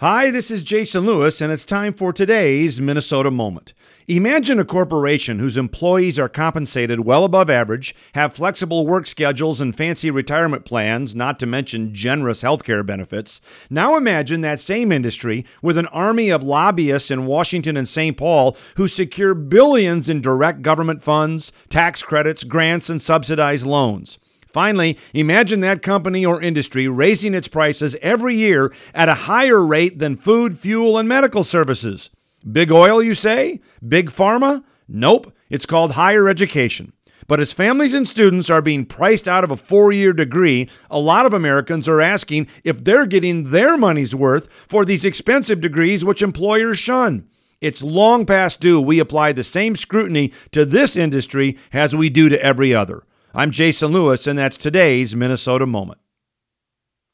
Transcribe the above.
Hi, this is Jason Lewis, and it's time for today's Minnesota Moment. Imagine a corporation whose employees are compensated well above average, have flexible work schedules and fancy retirement plans, not to mention generous healthcare benefits. Now imagine that same industry with an army of lobbyists in Washington and St. Paul who secure billions in direct government funds, tax credits, grants, and subsidized loans. Finally, imagine that company or industry raising its prices every year at a higher rate than food, fuel, and medical services. Big oil, you say? Big pharma? Nope, it's called higher education. But as families and students are being priced out of a four year degree, a lot of Americans are asking if they're getting their money's worth for these expensive degrees which employers shun. It's long past due we apply the same scrutiny to this industry as we do to every other. I'm Jason Lewis, and that's today's Minnesota Moment.